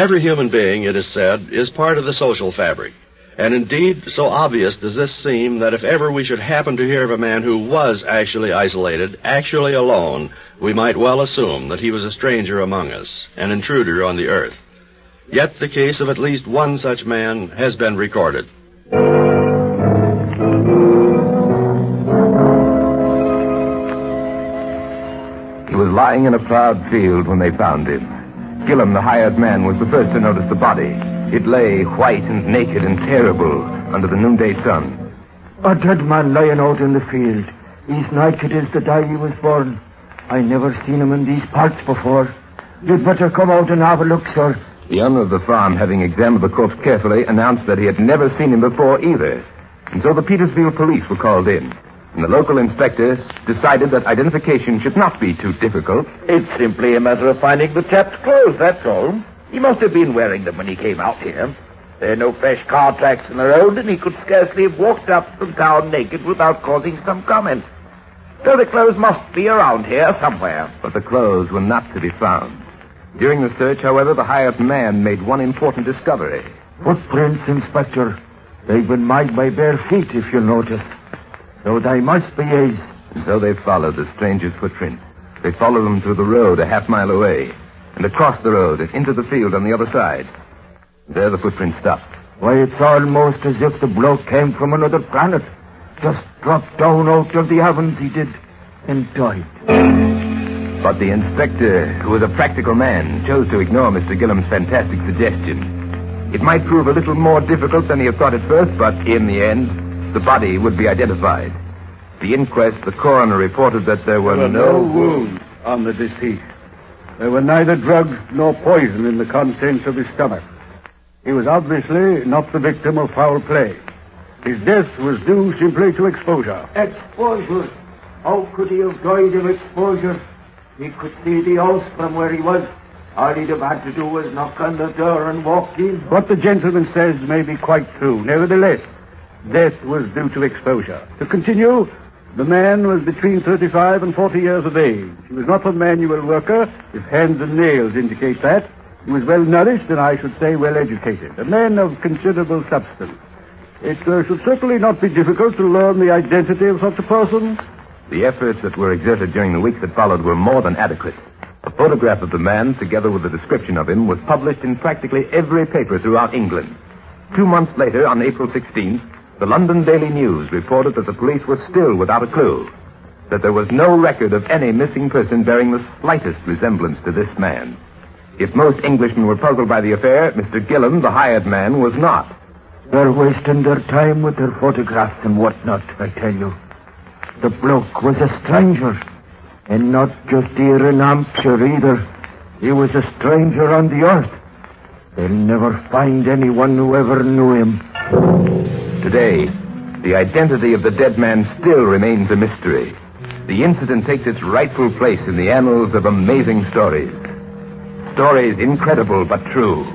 Every human being, it is said, is part of the social fabric. And indeed, so obvious does this seem that if ever we should happen to hear of a man who was actually isolated, actually alone, we might well assume that he was a stranger among us, an intruder on the earth. Yet the case of at least one such man has been recorded. He was lying in a plowed field when they found him. Gillum, the hired man, was the first to notice the body. It lay white and naked and terrible under the noonday sun. A dead man lying out in the field. He's naked as the day he was born. I never seen him in these parts before. You'd better come out and have a look, sir. The owner of the farm, having examined the corpse carefully, announced that he had never seen him before either. And so the Petersfield police were called in. And the local inspector decided that identification should not be too difficult. It's simply a matter of finding the chap's clothes, that's all. He must have been wearing them when he came out here. There are no fresh car tracks in the road, and he could scarcely have walked up from town naked without causing some comment. So the clothes must be around here somewhere. But the clothes were not to be found. During the search, however, the hired man made one important discovery. Footprints, Inspector. They've been made by bare feet, if you notice. So they must be his. And so they followed the stranger's footprint. They followed him through the road a half mile away and across the road and into the field on the other side. There the footprint stopped. Why, it's almost as if the bloke came from another planet. Just dropped down out of the heavens, he did, and died. But the inspector, who was a practical man, chose to ignore Mr. Gillam's fantastic suggestion. It might prove a little more difficult than he had thought at first, but in the end, the body would be identified. The inquest, the coroner reported that there were, there were no, no wounds on the deceased. There were neither drugs nor poison in the contents of his stomach. He was obviously not the victim of foul play. His death was due simply to exposure. Exposure? How could he have died of exposure? He could see the house from where he was. All he'd have had to do was knock on the door and walk in. What the gentleman says may be quite true. Nevertheless, death was due to exposure. To continue, the man was between 35 and 40 years of age. He was not a manual worker. His hands and nails indicate that. He was well nourished and I should say well educated. A man of considerable substance. It uh, should certainly not be difficult to learn the identity of such a person. The efforts that were exerted during the weeks that followed were more than adequate. A photograph of the man, together with a description of him, was published in practically every paper throughout England. Two months later, on April 16th, the London Daily News reported that the police were still without a clue, that there was no record of any missing person bearing the slightest resemblance to this man. If most Englishmen were puzzled by the affair, Mr. Gillam, the hired man, was not. They're wasting their time with their photographs and whatnot, I tell you. The bloke was a stranger. And not just here in Hampshire either. He was a stranger on the earth. They'll never find anyone who ever knew him. Today, the identity of the dead man still remains a mystery. The incident takes its rightful place in the annals of amazing stories. Stories incredible but true.